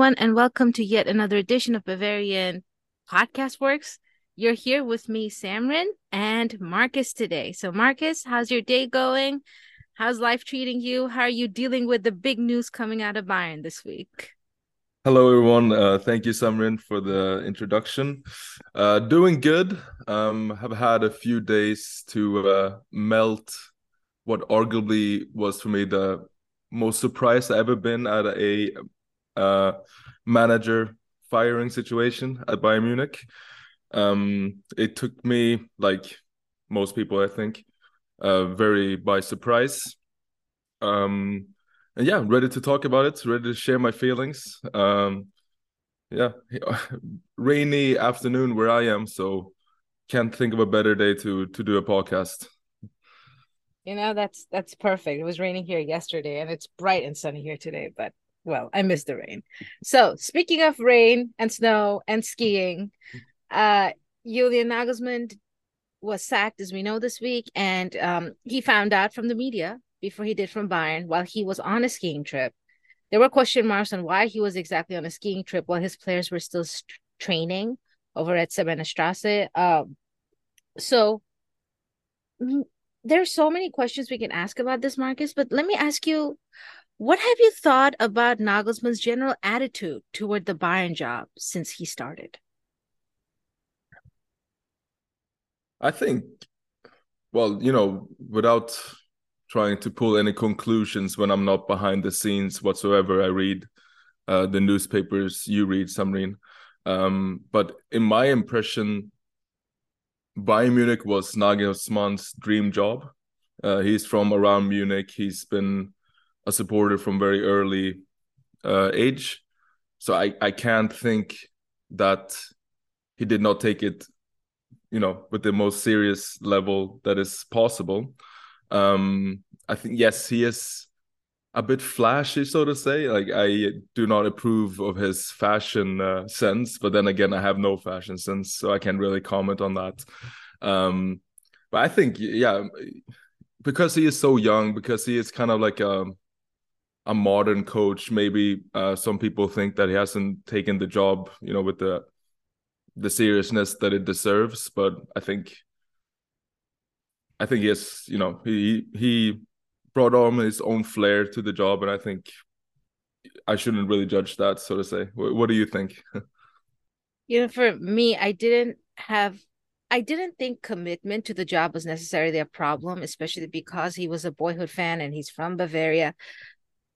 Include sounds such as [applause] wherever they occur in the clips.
everyone, and welcome to yet another edition of Bavarian Podcast Works. You're here with me, Samrin, and Marcus today. So, Marcus, how's your day going? How's life treating you? How are you dealing with the big news coming out of Bayern this week? Hello, everyone. Uh, thank you, Samrin, for the introduction. Uh, doing good. Um, have had a few days to uh, melt what arguably was for me the most surprised I've ever been at a uh, manager firing situation at Bayern Munich. Um, it took me, like most people, I think, uh, very by surprise. Um, and yeah, ready to talk about it, ready to share my feelings. Um, yeah, [laughs] rainy afternoon where I am, so can't think of a better day to to do a podcast. You know, that's that's perfect. It was raining here yesterday and it's bright and sunny here today, but well, I miss the rain. So, speaking of rain and snow and skiing, uh Julian Nagelsmann was sacked as we know this week and um he found out from the media before he did from Bayern while he was on a skiing trip. There were question marks on why he was exactly on a skiing trip while his players were still st- training over at Säbener Straße. Um so there's so many questions we can ask about this, Marcus, but let me ask you what have you thought about Nagelsmann's general attitude toward the Bayern job since he started? I think, well, you know, without trying to pull any conclusions when I'm not behind the scenes whatsoever, I read uh, the newspapers you read, Samrin. Um, but in my impression, Bayern Munich was Nagelsmann's dream job. Uh, he's from around Munich. He's been a supporter from very early uh, age, so I I can't think that he did not take it, you know, with the most serious level that is possible. Um, I think yes, he is a bit flashy, so to say. Like I do not approve of his fashion uh, sense, but then again, I have no fashion sense, so I can't really comment on that. Um, but I think, yeah, because he is so young, because he is kind of like a a modern coach. Maybe uh, some people think that he hasn't taken the job, you know, with the the seriousness that it deserves. But I think, I think yes, you know, he he brought on his own flair to the job, and I think I shouldn't really judge that, so to say. What, what do you think? [laughs] you know, for me, I didn't have. I didn't think commitment to the job was necessarily a problem, especially because he was a boyhood fan and he's from Bavaria.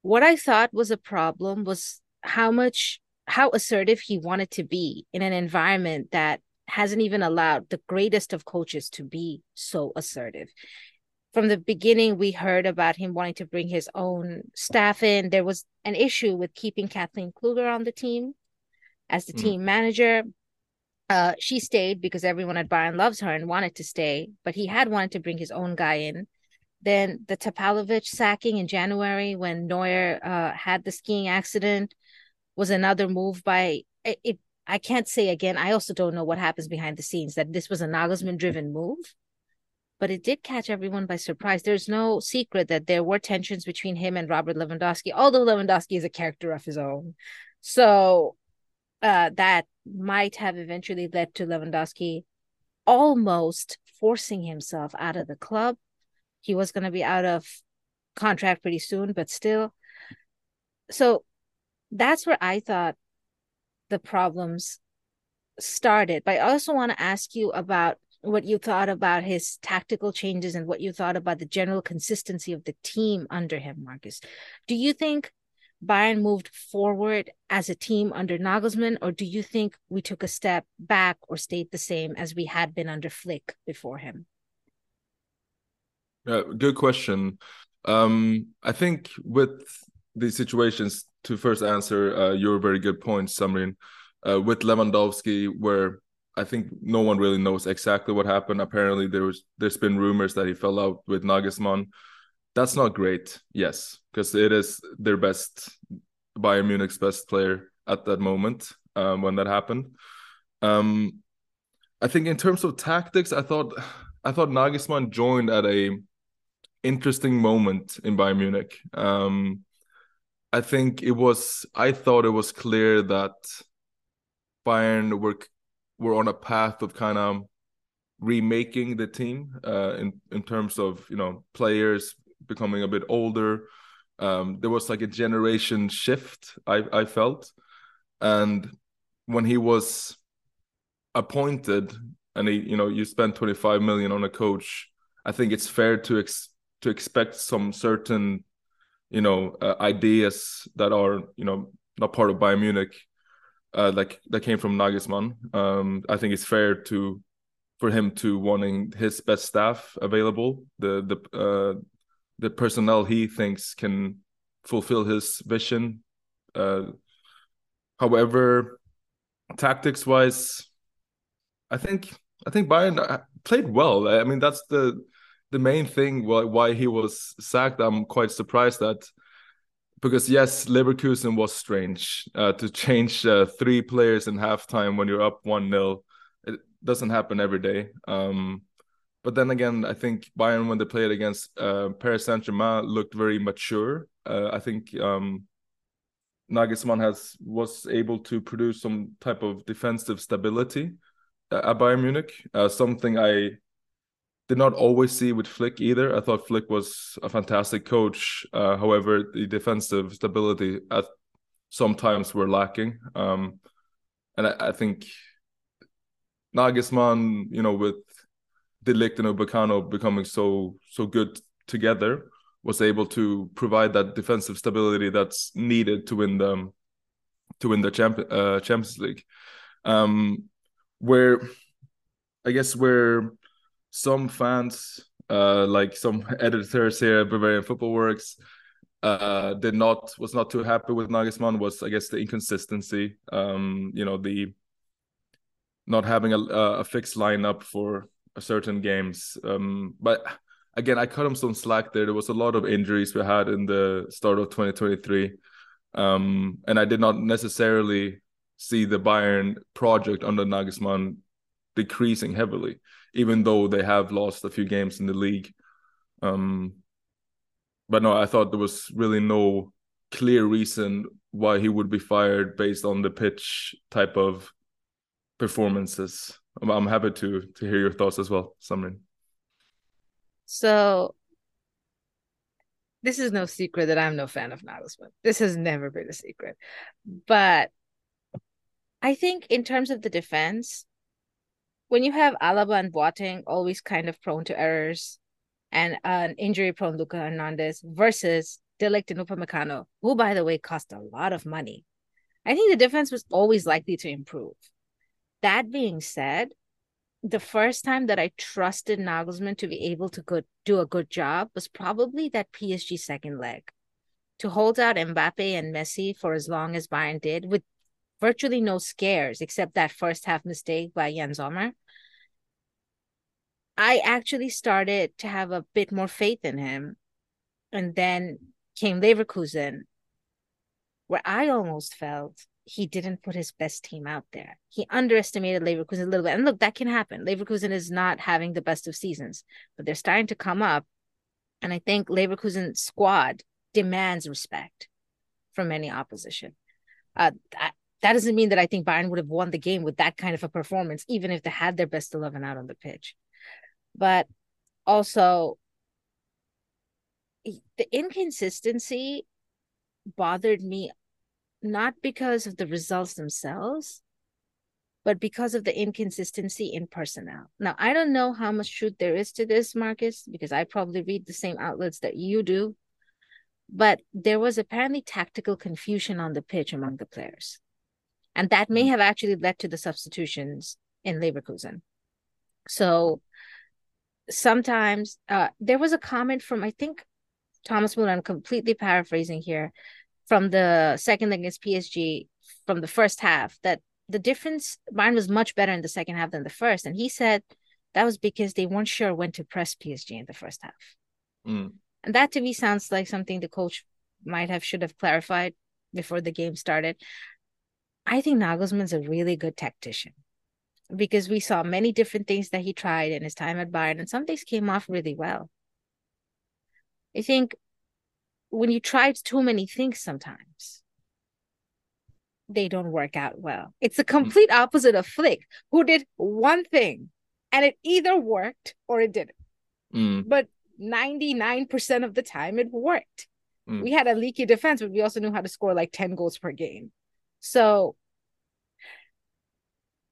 What I thought was a problem was how much how assertive he wanted to be in an environment that hasn't even allowed the greatest of coaches to be so assertive. From the beginning we heard about him wanting to bring his own staff in. There was an issue with keeping Kathleen Krüger on the team as the mm. team manager. Uh, she stayed because everyone at bayern loves her and wanted to stay but he had wanted to bring his own guy in then the Tapalovic sacking in January when Neuer uh, had the skiing accident was another move by it, it, I can't say again. I also don't know what happens behind the scenes that this was a Nagelsmann driven move but it did catch everyone by surprise. There's no secret that there were tensions between him and Robert Lewandowski, although Lewandowski is a character of his own. So uh, that might have eventually led to Lewandowski almost forcing himself out of the club. He was going to be out of contract pretty soon, but still. So that's where I thought the problems started. But I also want to ask you about what you thought about his tactical changes and what you thought about the general consistency of the team under him, Marcus. Do you think Bayern moved forward as a team under Nagelsmann, or do you think we took a step back or stayed the same as we had been under Flick before him? Yeah, good question. Um, I think with these situations, to first answer uh, your very good point, Samrin, uh, with Lewandowski, where I think no one really knows exactly what happened. Apparently, there was there's been rumors that he fell out with Nagelsmann. That's not great, yes, because it is their best Bayern Munich's best player at that moment um, when that happened. Um, I think in terms of tactics, I thought I thought Nagelsmann joined at a interesting moment in Bayern Munich. Um, I think it was. I thought it was clear that Bayern were were on a path of kind of remaking the team uh, in in terms of you know players becoming a bit older. Um, there was like a generation shift. I I felt, and when he was appointed, and he you know you spent twenty five million on a coach, I think it's fair to ex- to expect some certain you know uh, ideas that are you know not part of Bayern Munich uh, like that came from Nagelsmann. Um, I think it's fair to for him to wanting his best staff available, the the uh, the personnel he thinks can fulfill his vision. Uh, however, tactics wise, I think I think Bayern uh, played well. I mean, that's the the main thing why why he was sacked. I'm quite surprised that because yes, Leverkusen was strange uh, to change uh, three players in halftime when you're up one 0 It doesn't happen every day. Um, but then again, I think Bayern when they played against uh, Paris Saint Germain looked very mature. Uh, I think um, Nagelsmann has was able to produce some type of defensive stability at Bayern Munich, uh, something I did not always see with Flick either. I thought Flick was a fantastic coach. Uh, however, the defensive stability at sometimes were lacking. Um, and I, I, think Nagelsmann, you know, with De Ligt and Upamecano becoming so so good together, was able to provide that defensive stability that's needed to win the to win the champ, uh, Champions League. Um, where I guess where some fans, uh, like some [laughs] editors here at Bavarian Football Works, uh, did not was not too happy with Nagelsmann. Was I guess the inconsistency, um, you know, the not having a, a fixed lineup for certain games. Um, but again, I cut him some slack there. There was a lot of injuries we had in the start of 2023. Um, and I did not necessarily see the Bayern project under Nagelsmann decreasing heavily even though they have lost a few games in the league. Um, but no, I thought there was really no clear reason why he would be fired based on the pitch type of performances. I'm, happy to to hear your thoughts as well, Samrin. So this is no secret that I'm no fan of Nagelsmann. This has never been a secret. But I think in terms of the defense, when you have Alaba and Boateng always kind of prone to errors and an injury prone Luca Hernandez versus De Ligt and Upamecano, who by the way cost a lot of money. I think the defense was always likely to improve. That being said, the first time that I trusted Nagelsmann to be able to do a good job was probably that PSG second leg. To hold out Mbappe and Messi for as long as Bayern did with virtually no scares except that first half mistake by Yann Sommer. I actually started to have a bit more faith in him. And then came Leverkusen, where I almost felt he didn't put his best team out there. He underestimated Leverkusen a little bit. And look, that can happen. Leverkusen is not having the best of seasons, but they're starting to come up. And I think Leverkusen squad demands respect from any opposition. Uh, that, that doesn't mean that I think Bayern would have won the game with that kind of a performance, even if they had their best 11 out on the pitch but also the inconsistency bothered me not because of the results themselves but because of the inconsistency in personnel. Now, I don't know how much truth there is to this, Marcus, because I probably read the same outlets that you do. But there was apparently tactical confusion on the pitch among the players. And that may mm. have actually led to the substitutions in Leverkusen. So sometimes uh, there was a comment from I think Thomas Muller. I'm completely paraphrasing here from the second against PSG from the first half that the difference mine was much better in the second half than the first, and he said that was because they weren't sure when to press PSG in the first half. Mm. And that to me sounds like something the coach might have should have clarified before the game started. I think Nagelsmann's a really good tactician because we saw many different things that he tried in his time at Bayern, and some things came off really well. I think when you try too many things sometimes they don't work out well. It's the complete opposite of Flick, who did one thing and it either worked or it didn't. Mm. But 99% of the time it worked. Mm. We had a leaky defense, but we also knew how to score like 10 goals per game. So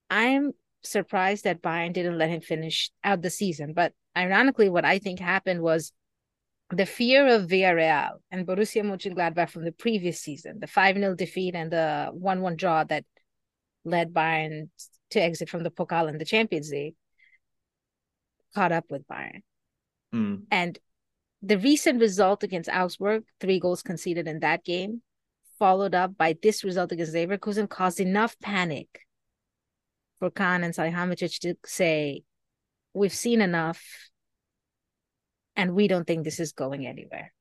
I'm surprised that Bayern didn't let him finish out the season. But ironically, what I think happened was the fear of Villarreal and Borussia Mönchengladbach from the previous season, the 5 0 defeat and the 1 1 draw that led Bayern to exit from the Pokal and the Champions League, caught up with Bayern. Mm. And the recent result against Augsburg, three goals conceded in that game, followed up by this result against Leverkusen, caused enough panic for Kahn and Salihamidzic to say, We've seen enough and we don't think this is going anywhere.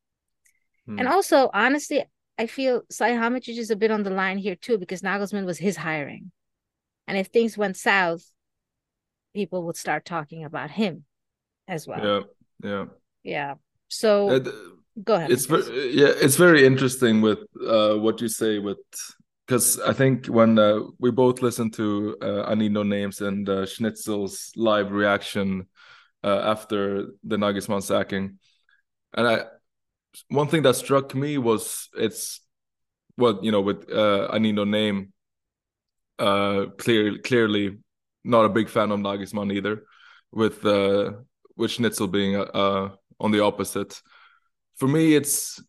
Hmm. And also, honestly, I feel Salihamidzic is a bit on the line here too because Nagelsmann was his hiring. And if things went south, people would start talking about him as well. Yeah, yeah. Yeah. So Uh, go ahead. it's very, yeah, it's very interesting with uh, what you say with because I think when uh, we both listened to uh, I Need No Names and uh, Schnitzel's live reaction uh, after the Nagelsmann sacking, and I one thing that struck me was it's well you know with uh, I Need No Name, uh, clear clearly not a big fan of Nagelsmann either, with with Schnitzel being on the opposite. For me, it's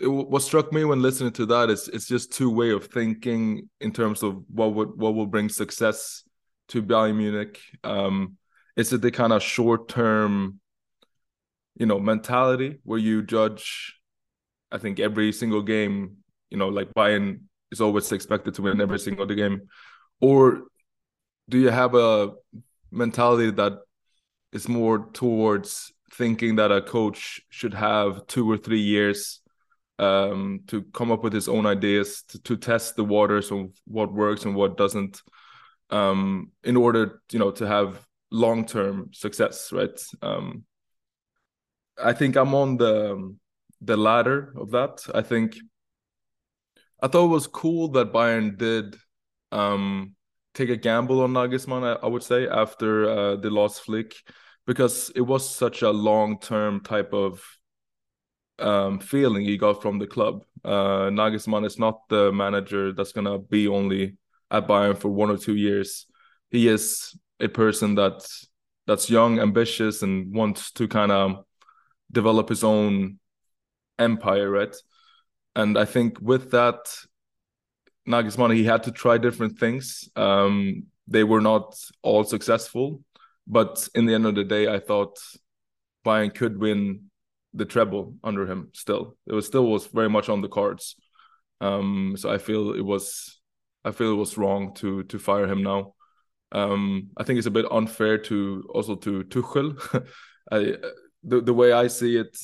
it, what struck me when listening to that is it's just two way of thinking in terms of what would what will bring success to Bayern Munich. Um, is it the kind of short term, you know, mentality where you judge? I think every single game, you know, like Bayern is always expected to win every single game, or do you have a mentality that is more towards thinking that a coach should have two or three years um, to come up with his own ideas to, to test the waters of what works and what doesn't um, in order you know to have long-term success right? Um, i think i'm on the the ladder of that. I think i thought it was cool that bayern did um, take a gamble on Nagelsmann, I, I would say, after uh, the lost Flick, because it was such a long term type of um, feeling he got from the club. Uh, Nagelsmann is not the manager that's to be only at Bayern for one or two years. He is a person that that's young, ambitious, and wants to kind of develop his own empire, right? And I think with that, Nagelsmann, he had to try different things. Um, they were not all successful, but in the end of the day, I thought Bayern could win the treble under him. Still, it was still was very much on the cards. Um, so I feel it was, I feel it was wrong to to fire him now. Um, I think it's a bit unfair to also to Tuchel. [laughs] I the the way I see it,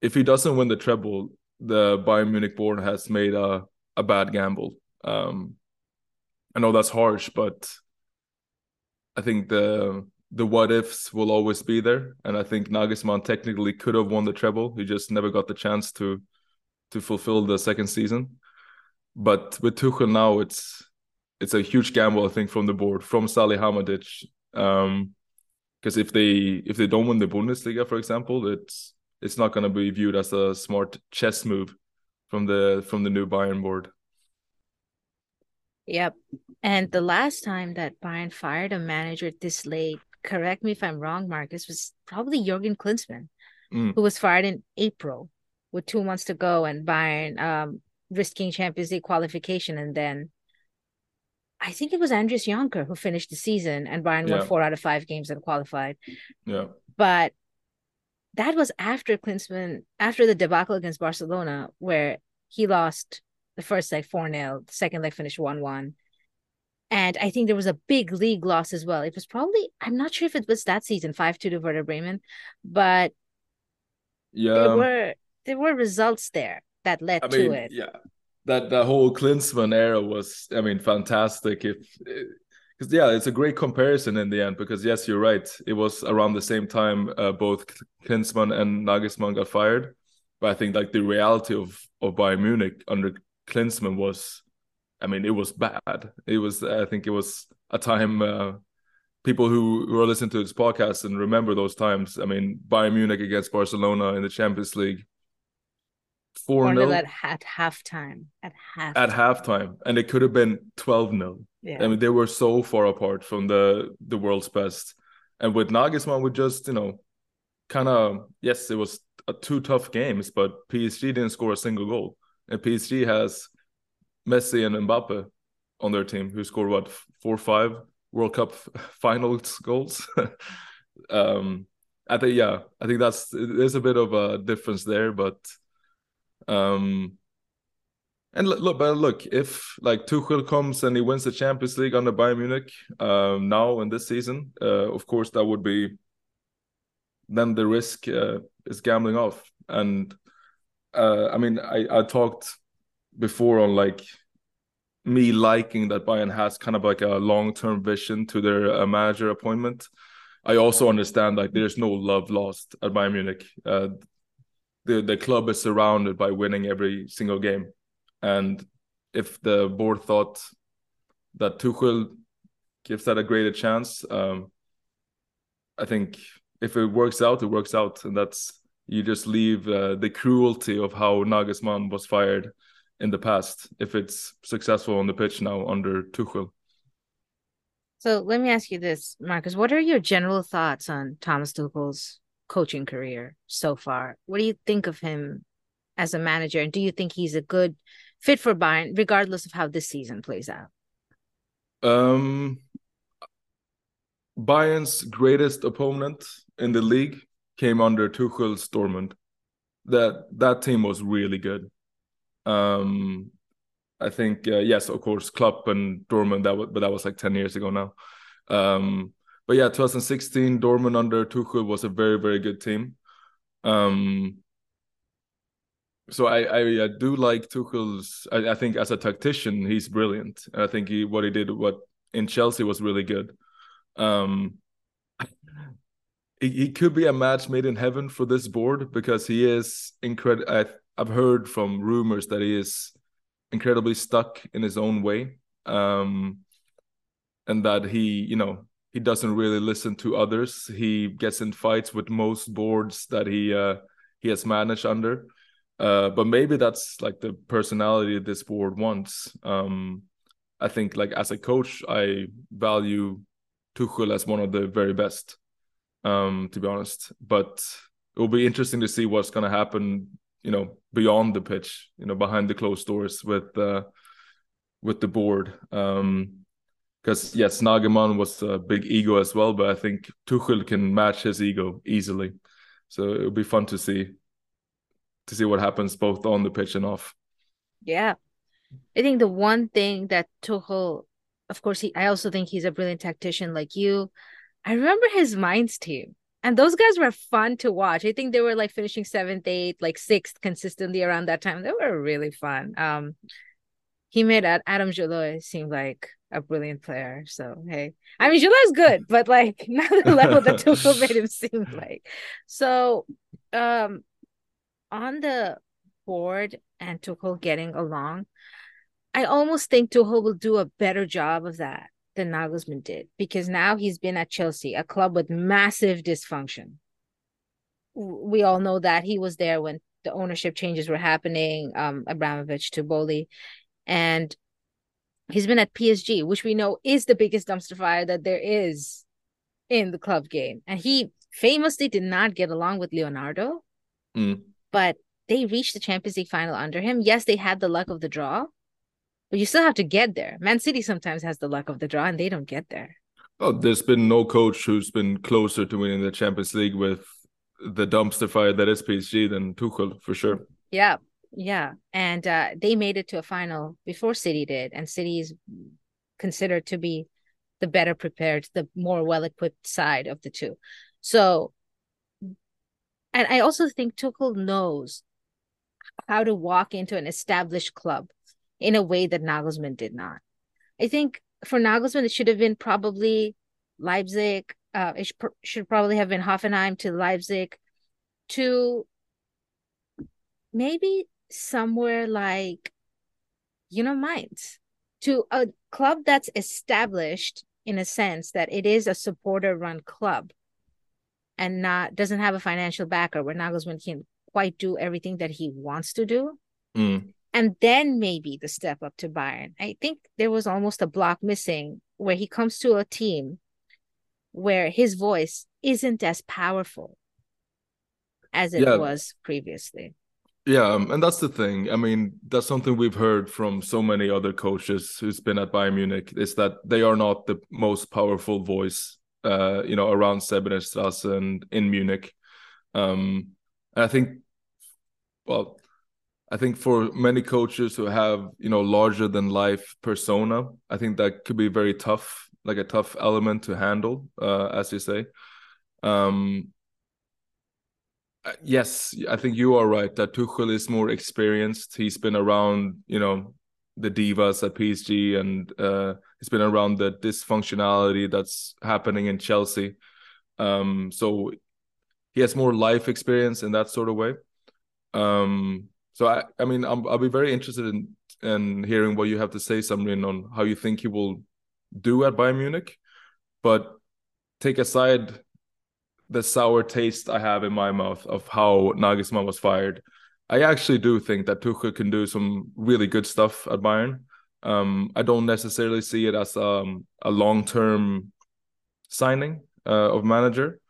if he doesn't win the treble, the Bayern Munich board has made a a bad gamble. Um, I know that's harsh, but I think the the what ifs will always be there, and I think Nagelsmann technically could have won the treble. He just never got the chance to to fulfill the second season. But with Tuchel now, it's it's a huge gamble, I think, from the board, from Salihamidzic. Um, because if they if they don't win the Bundesliga, for example, it's it's not going to be viewed as a smart chess move from the from the new Bayern board. Yep. And the last time that Bayern fired a manager this late, correct me if I'm wrong, Marcus, was probably Jurgen Klinsmann, Mm. who was fired in April with two months to go and Bayern um, risking Champions League qualification. And then I think it was Andries Jonker who finished the season and Bayern Yeah. won four out of five games and qualified. Yeah, But that was after Klinsmann, after the debacle against Barcelona, where he lost the first leg 4 0, the second leg finished 1 1. And I think there was a big league loss as well. It was probably, I'm not sure if it was that season, 5 2 to Werder Bremen, but yeah. there were there were results there that led I to mean, it. yeah, that that whole Klinsmann era was, I mean, fantastic. If because yeah, it's a great comparison in the end. Because yes, you're right. It was around the same time uh, both Klinsmann and Nagelsmann got fired, but I think like the reality of of Bayern Munich under Klinsmann was, I mean, it was bad. It was I think it was a time. Uh, people who, who are listening to this podcast and remember those times. I mean, Bayern Munich against Barcelona in the Champions League. 4 0 at, at halftime. At halftime. At halftime. And it could have been 12 0. Yeah. I mean, they were so far apart from the, the world's best. And with Nagelsmann, we just, you know, kind of, yes, it was a two tough games, but PSG didn't score a single goal. And PSG has Messi and Mbappe on their team who scored what, four, five World Cup [laughs] finals goals. [laughs] um, I think yeah, I think that's there's a bit of a difference there, but um, and look, but look, if like Tuchel comes and he wins the Champions League under Bayern Munich um, now in this season, uh, of course that would be then the risk uh, is gambling off. And uh, I mean, I I talked before on like me liking that Bayern has kind of like a long term vision to their uh, manager appointment. I also understand like there's no love lost at Bayern Munich. Uh, the the club is surrounded by winning every single game, and if the board thought that Tuchel gives that a greater chance, um, I think if it works out, it works out, and that's you just leave uh, the cruelty of how Nagelsmann was fired in the past if it's successful on the pitch now under Tuchel. So let me ask you this, Marcus. What are your general thoughts on Thomas Tuchel's coaching career so far? What do you think of him as a manager? And do you think he's a good fit for Bayern, regardless of how this season plays out? Um, Bayern's greatest opponent in the league came under Tuchel's Dortmund. That that team was really good. Um, I think uh, yes, of course, Klopp and Dortmund. That was, but that was like ten years ago now. Um, but yeah, 2016 Dortmund under Tuchel was a very very good team. Um, so I, I, I do like Tuchel's. I, I, think as a tactician, he's brilliant. I think he what he did what in Chelsea was really good. Um, [laughs] he, he could be a match made in heaven for this board because he is incredible. I've heard from rumors that he is incredibly stuck in his own way, um, and that he, you know, he doesn't really listen to others. He gets in fights with most boards that he uh, he has managed under. Uh, but maybe that's like the personality this board wants. Um, I think like as a coach, I value Tuchel as one of the very best. Um, to be honest, but it will be interesting to see what's going to happen you know beyond the pitch you know behind the closed doors with uh with the board. Um because yes Nagelsmann was a big ego as well but I think Tuchel can match his ego easily. So it'll be fun to see to see what happens both on the pitch and off. Yeah. I think the one thing that Tuchel of course he I also think he's a brilliant tactician like you. I remember his Mainz team and those guys were fun to watch. I think they were like finishing seventh, eighth, like sixth consistently around that time. They were really fun. Um, he made Adam Szalai seem like a brilliant player. So hey, I mean is good, but like [laughs] not the level that [laughs] Tuchel made him seem like. So, um, on the board and Tuchel getting along, I almost think Tuchel will do a better job of that than Nagelsmann did because now he's been at Chelsea, a club with massive dysfunction. We all know that he was there when the ownership changes were happening, um, Abramovich to Boehly, and he's been at PSG, which we know is the biggest dumpster fire that there is in the club game. And he famously did not get along with Leonardo, mm. but they reached the Champions League final under him. Yes, they had the luck of the draw, but you still have to get there. Man City sometimes has the luck of the draw and they don't get there. Oh, there's been no coach who's been closer to winning the Champions League with the dumpster fire that is PSG than Tuchel for sure. Yeah, yeah, and uh, they made it to a final before City did, and City is considered to be the better prepared, the more well equipped side of the two. So, and I also think Tuchel knows how to walk into an established club in a way that Nagelsmann did not. I think for Nagelsmann, it should have been probably Leipzig. Uh, it should, probably have been Hoffenheim to Leipzig to maybe somewhere like you know Mainz to a club that's established in a sense that it is a supporter run club and not doesn't have a financial backer where Nagelsmann can quite do everything that he wants to do. Mm. And then maybe the step up to Bayern. I think there was almost a block missing where he comes to a team where his voice isn't as powerful as it yeah. was previously. Yeah, um, and that's the thing. I mean, that's something we've heard from so many other coaches who's been at Bayern Munich is that they are not the most powerful voice, uh, you know, around Säbener Straße and in Munich. Um, and I think, well, I think for many coaches who have you know larger than life persona, I think that could be very tough, like a tough element to handle, uh, as you say. Um, uh, yes, I think you are right that Tuchel is more experienced. He's been around, you know, the divas at PSG, and uh, he's been around the dysfunctionality that's happening in Chelsea. Um, so he has more life experience in that sort of way. Um, so I, I mean, i will be very interested in in hearing what you have to say, Samrin, on how you think he will do at Bayern Munich. But take aside the sour taste I have in my mouth of how Nagelsmann was fired. I actually do think that Tuchel can do some really good stuff at Bayern. Um, I don't necessarily see it as um, a long term signing uh, of manager,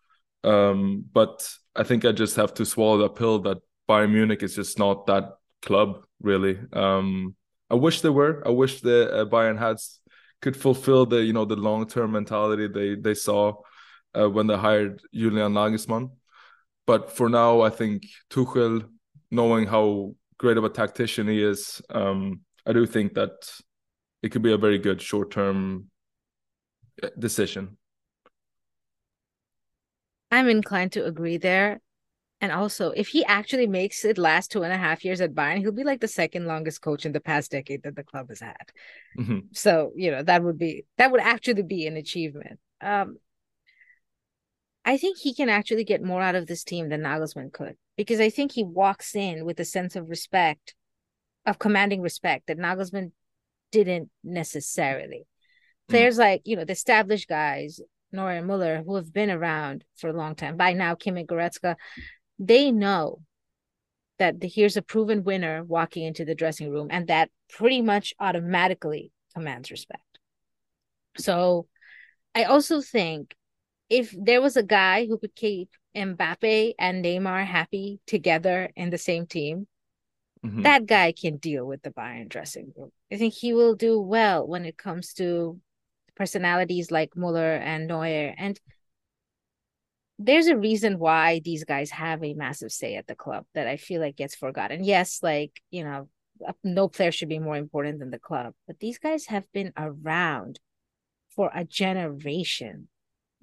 um, but I think I just have to swallow the pill that Bayern Munich is just not that club really. Um, I wish they were. I wish the uh, Bayern had could fulfill the you know the long term mentality they they saw uh, when they hired Julian Nagelsmann. But for now, I think Tuchel, knowing how great of a tactician he is, um, I do think that it could be a very good short term uh, decision. I'm inclined to agree there. And also, if he actually makes it last two and a half years at Bayern, he'll be like the second longest coach in the past decade that the club has had. Mm-hmm. So, you know, that would be that would actually be an achievement. Um, I think he can actually get more out of this team than Nagelsmann could because I think he walks in with a sense of respect, of commanding respect that Nagelsmann didn't necessarily. Mm. Players like, you know, the established guys, Neuer and Muller, who have been around for a long time, by now, Kim and Goretzka, they know that the, here's a proven winner walking into the dressing room, and that pretty much automatically commands respect. So I also think if there was a guy who could keep Mbappe and Neymar happy together in the same team, mm-hmm. that guy can deal with the Bayern dressing room. I think he will do well when it comes to personalities like Muller and Neuer. And there's a reason why these guys have a massive say at the club that I feel like gets forgotten. Yes, like, you know, no player should be more important than the club, but these guys have been around for a generation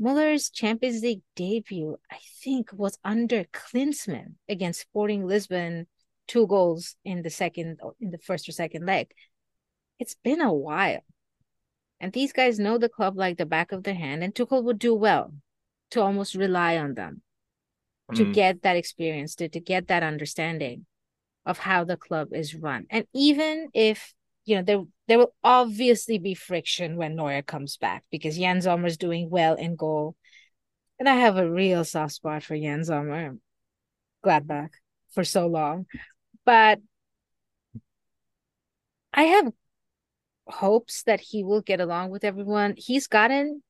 Muller's Champions League debut, I think, was under Klinsmann against Sporting Lisbon, two goals in the second, oh, in the first or second leg. It's been a while. And these guys know the club like the back of their hand, and Tuchel would do well to almost rely on them mm. to get that experience, to, to get that understanding of how the club is run. And even if you know, there there will obviously be friction when Neuer comes back because Yann is doing well in goal. And I have a real soft spot for Yann Sommer. Gladbach for so long. But I have hopes that he will get along with everyone. He's gotten,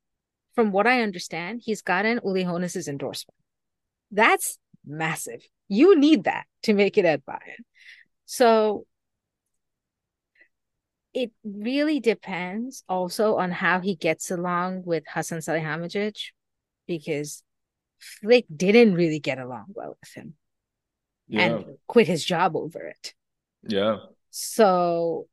from what I understand, he's gotten Uli Hoeneß's endorsement. That's massive. You need that to make it at Bayern. So it really depends also on how he gets along with Hasan Salihamidzic because Flick didn't really get along well with him yeah. and quit his job over it. Yeah. So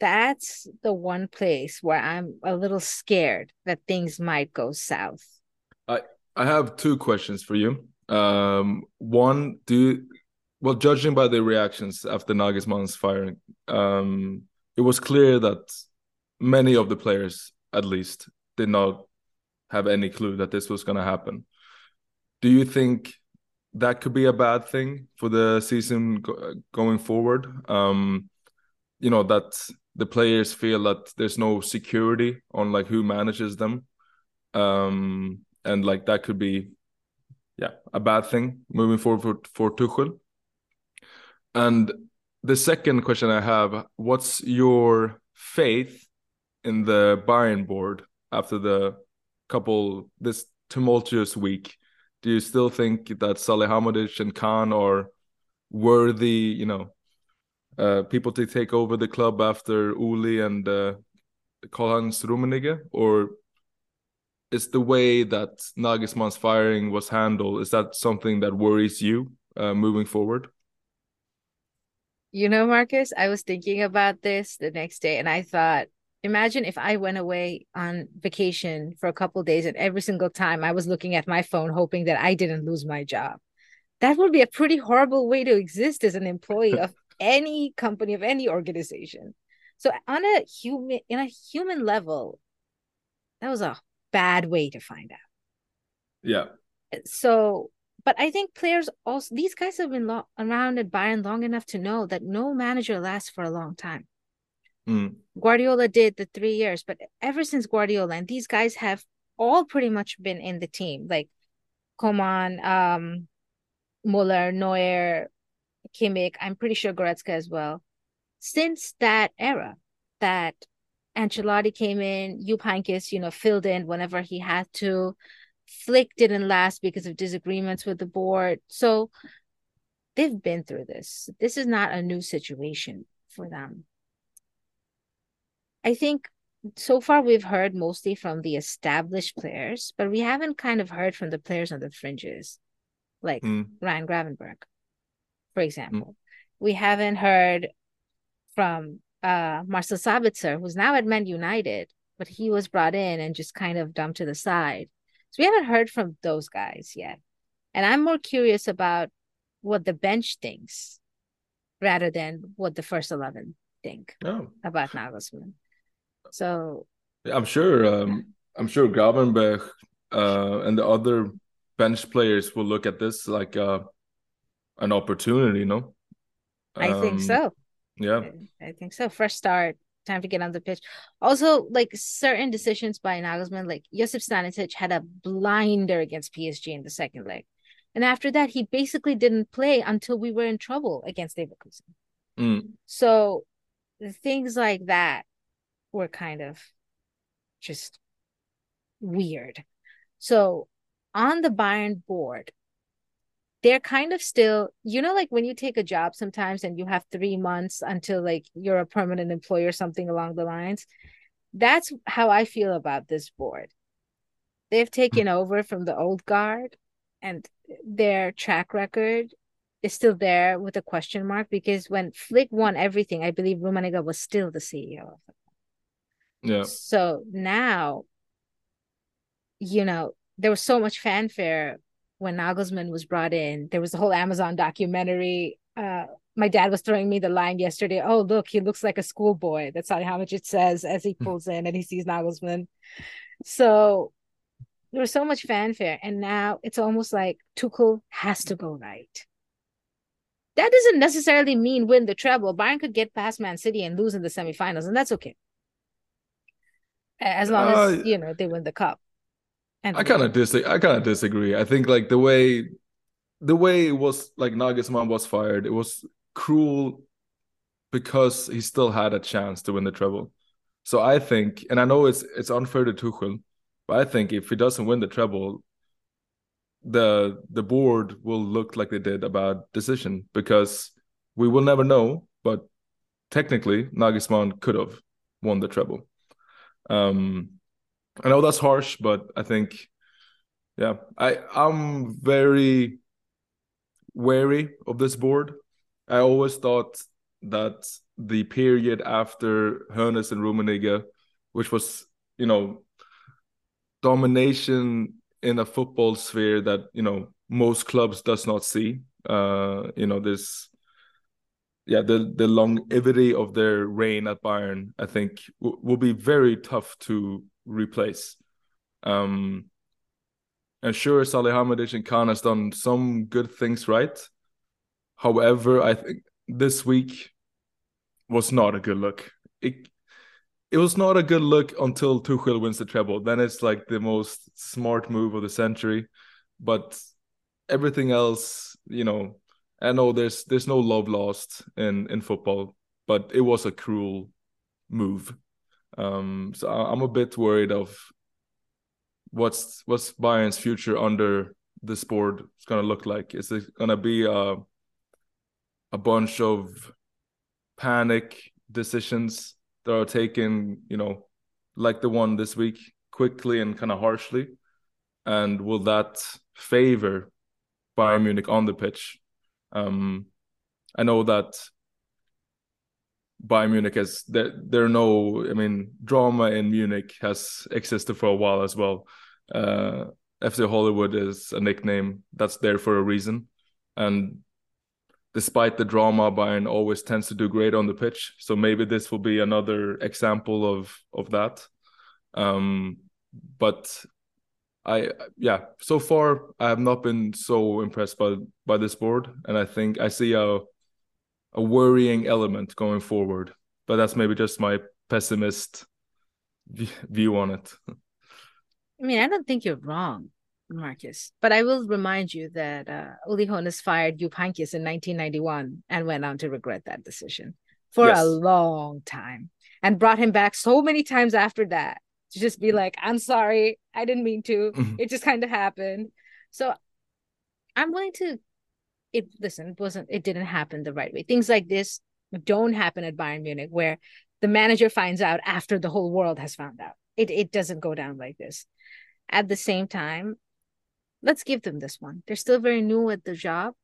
that's the one place where I'm a little scared that things might go south. I I have two questions for you. Um, one, do you, well, judging by the reactions after Nagelsmann's firing, um, it was clear that many of the players, at least, did not have any clue that this was going to happen. Do you think that could be a bad thing for the season go- going forward. Um, you know that the players feel that there's no security on like who manages them, um, and like that could be, yeah, a bad thing moving forward for for Tuchel. And the second question I have: What's your faith in the Bayern board after the couple this tumultuous week? Do you still think that Salihamidzic and Kahn are worthy, you know, uh, people to take over the club after Uli and uh, Karl-Heinz Rummenigge, or is the way that Nagelsmann's firing was handled is that something that worries you uh, moving forward? You know, Marcus, I was thinking about this the next day, and I thought imagine if I went away on vacation for a couple days and every single time I was looking at my phone hoping that I didn't lose my job. That would be a pretty horrible way to exist as an employee of any company of any organization. So on a human in a human level, that was a bad way to find out. Yeah. So, but I think players also these guys have been lo- around at Bayern long enough to know that no manager lasts for a long time. Mm. Guardiola did the three years, but ever since Guardiola, and these guys have all pretty much been in the team, like Coman, um, Muller, Neuer, Kimmich, I'm pretty sure Goretzka as well. Since that era, that Ancelotti came in, Jupp Heynckes, you know, filled in whenever he had to. Flick didn't last because of disagreements with the board. So they've been through this. This is not a new situation for them. I think so far we've heard mostly from the established players, but we haven't kind of heard from the players on the fringes, like mm. Ryan Gravenberch, for example. Mm. We haven't heard from uh, Marcel Sabitzer, who's now at Man United, but he was brought in and just kind of dumped to the side. So we haven't heard from those guys yet. And I'm more curious about what the bench thinks rather than what the first 11 think oh. about Nagelsmann. So I'm sure um, I'm sure Gravenberch uh, and the other bench players will look at this like uh, an opportunity, no? Um, I think so. Yeah. I, I think so. Fresh start, time to get on the pitch. Also, like certain decisions by Nagelsmann, like Josip Stanisic had a blinder against PSG in the second leg. And after that, he basically didn't play until we were in trouble against Leverkusen. Mm. So things like that were kind of just weird. So on the Bayern board, they're kind of still, you know, like when you take a job sometimes and you have three months until like you're a permanent employee or something along the lines. That's how I feel about this board. They've taken hmm. over from the old guard and their track record is still there with a question mark because when Flick won everything, I believe Rummenigge was still the CEO of the yeah. So now, you know, there was so much fanfare when Nagelsmann was brought in. There was a whole Amazon documentary. Uh, my dad was throwing me the line yesterday. Oh, look, he looks like a schoolboy. That's how much it says as he hmm. pulls in and he sees Nagelsmann. So there was so much fanfare, and now it's almost like Tuchel has to go right. That doesn't necessarily mean win the treble. Bayern could get past Man City and lose in the semifinals, and that's okay as long uh, as you know they win the cup. And I kind of disagree. I kind of disagree. I think like the way the way it was like Nagelsmann was fired, it was cruel because he still had a chance to win the treble. So I think, and I know it's it's unfair to Tuchel, but I think if he doesn't win the treble, the the board will look like they did a bad decision because we will never know. But technically, Nagelsmann could have won the treble. Um, I know that's harsh, but I think, yeah, I I'm very wary of this board. I always thought that the period after Hoeneß and Rummenigge, which was you know domination in a football sphere that you know most clubs does not see. Uh, you know this yeah, the the longevity of their reign at Bayern, I think, will be very tough to replace. Um, And sure, Salihamidzic and Kahn has done some good things right. However, I think this week was not a good look. It it was not a good look until Tuchel wins the treble. Then it's like the most smart move of the century. But everything else, you know, I know there's there's no love lost in in football, but it was a cruel move. Um, so I'm a bit worried of what's what's Bayern's future under this board is going to look like. Is it going to be a a bunch of panic decisions that are taken, you know, like the one this week, quickly and kind of harshly? And will that favor Bayern Munich on the pitch? Um, I know that Bayern Munich has there there are no I mean drama in Munich has existed for a while as well. Uh, FC Hollywood is a nickname that's there for a reason, and despite the drama, Bayern always tends to do great on the pitch. So maybe this will be another example of of that. Um, but I yeah, so far I have not been so impressed by by this board, and I think I see a a worrying element going forward. But that's maybe just my pessimist view on it. I mean, I don't think you're wrong, Marcus. But I will remind you that uh, Uli Hoeneß fired Jupp Heynckes in 1991 and went on to regret that decision for yes. a long time and brought him back so many times after that to just be like, I'm sorry, I didn't mean to. Mm-hmm. It just kind of happened. So I'm willing to it listen, it wasn't it didn't happen the right way. Things like this don't happen at Bayern Munich where the manager finds out after the whole world has found out. It it doesn't go down like this. At the same time, let's give them this one. They're still very new at the job.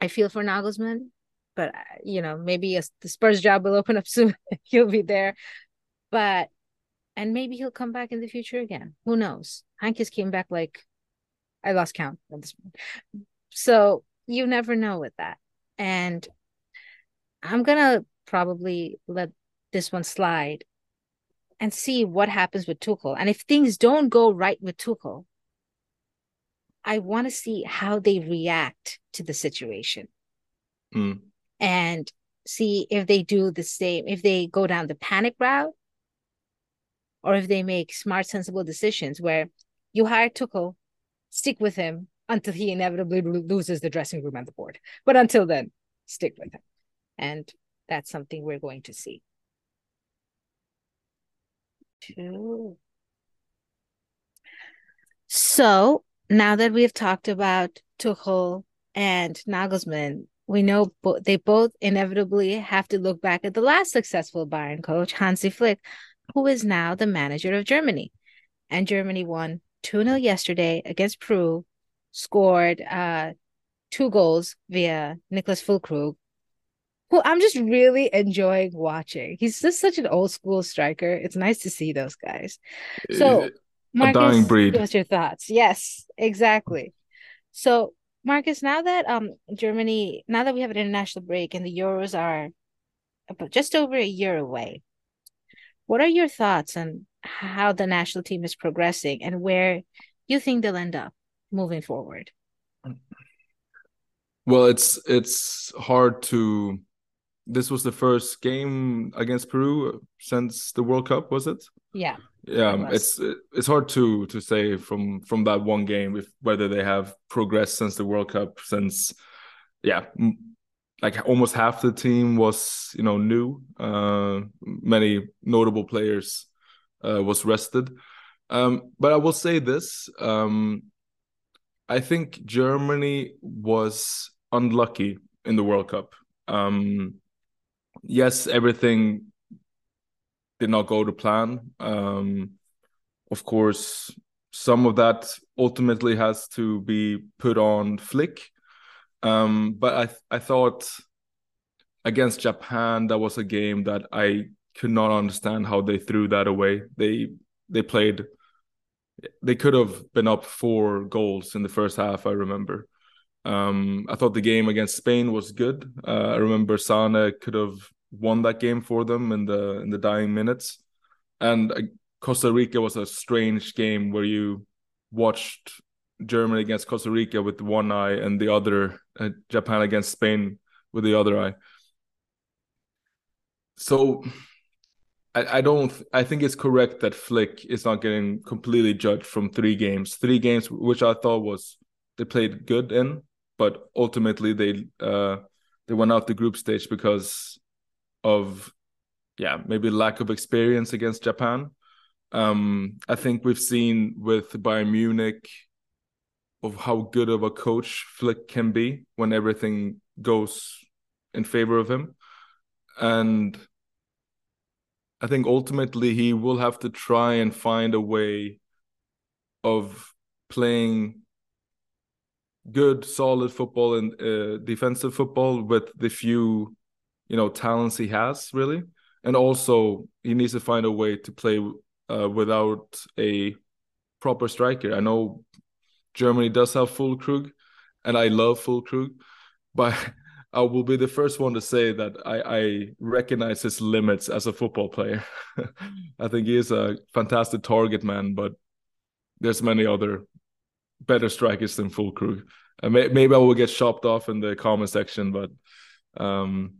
I feel for Nagelsmann, but uh, you know, maybe a, the Spurs job will open up [laughs] soon. he'll be there. But and maybe he'll come back in the future again. Who knows? Heynckes came back like I lost count at this point. So you never know with that. And I'm going to probably let this one slide and see what happens with Tuchel. And if things don't go right with Tuchel, I want to see how they react to the situation. Mm. And see if they do the same, if they go down the panic route or if they make smart, sensible decisions where you hire Tuchel, stick with him, until he inevitably loses the dressing room and the board. But until then, stick with him. And that's something we're going to see. Two. So now that we've talked about Tuchel and Nagelsmann, we know bo- they both inevitably have to look back at the last successful Bayern coach, Hansi Flick, who is now the manager of Germany. And Germany won 2 0 yesterday against Peru scored uh, two goals via Niklas Füllkrug, who I'm just really enjoying watching. He's just such an old school striker. It's nice to see those guys. So, Marcus, a dying breed. What's your thoughts? Yes, exactly. So, Marcus, now that um Germany, now that we have an international break and the Euros are about just over a year away, what are your thoughts on how the national team is progressing and where you think they'll end up? Moving forward? Well, it's it's hard to. This was the first game against Peru since the World Cup, was it? Yeah. Yeah, it it's it's hard to to say from from that one game if whether they have progressed since the World Cup. Since, yeah, like almost half the team was you know new. Uh, many notable players uh, was rested. Um, but I will say this: um, I think Germany was unlucky in the World Cup. Um, yes, everything did not go to plan. Um, of course, some of that ultimately has to be put on Flick. Um, but I I thought against Japan that was a game that I could not understand how they threw that away. They they played they could have been up four goals in the first half. I remember. Um, I thought the game against Spain was good. Uh, I remember Sane could have won that game for them in the in the dying minutes, and uh, Costa Rica was a strange game where you watched Germany against Costa Rica with one eye and the other uh, Japan against Spain with the other eye. So I, I don't I think it's correct that Flick is not getting completely judged from three games. Three games which I thought was they played good in, but ultimately they uh they went out the group stage because of yeah, maybe lack of experience against Japan. Um I think we've seen with Bayern Munich of how good of a coach Flick can be when everything goes in favor of him. And I think ultimately he will have to try and find a way of playing good, solid football and uh, defensive football with the few, you know, talents he has really, and also he needs to find a way to play uh, without a proper striker. I know Germany does have Füllkrug, and I love Füllkrug, [laughs] but I will be the first one to say that I, I recognize his limits as a football player. [laughs] I think he is a fantastic target man, but there's many other better strikers than. Uh, may, maybe I will get chopped off in the comment section, but um,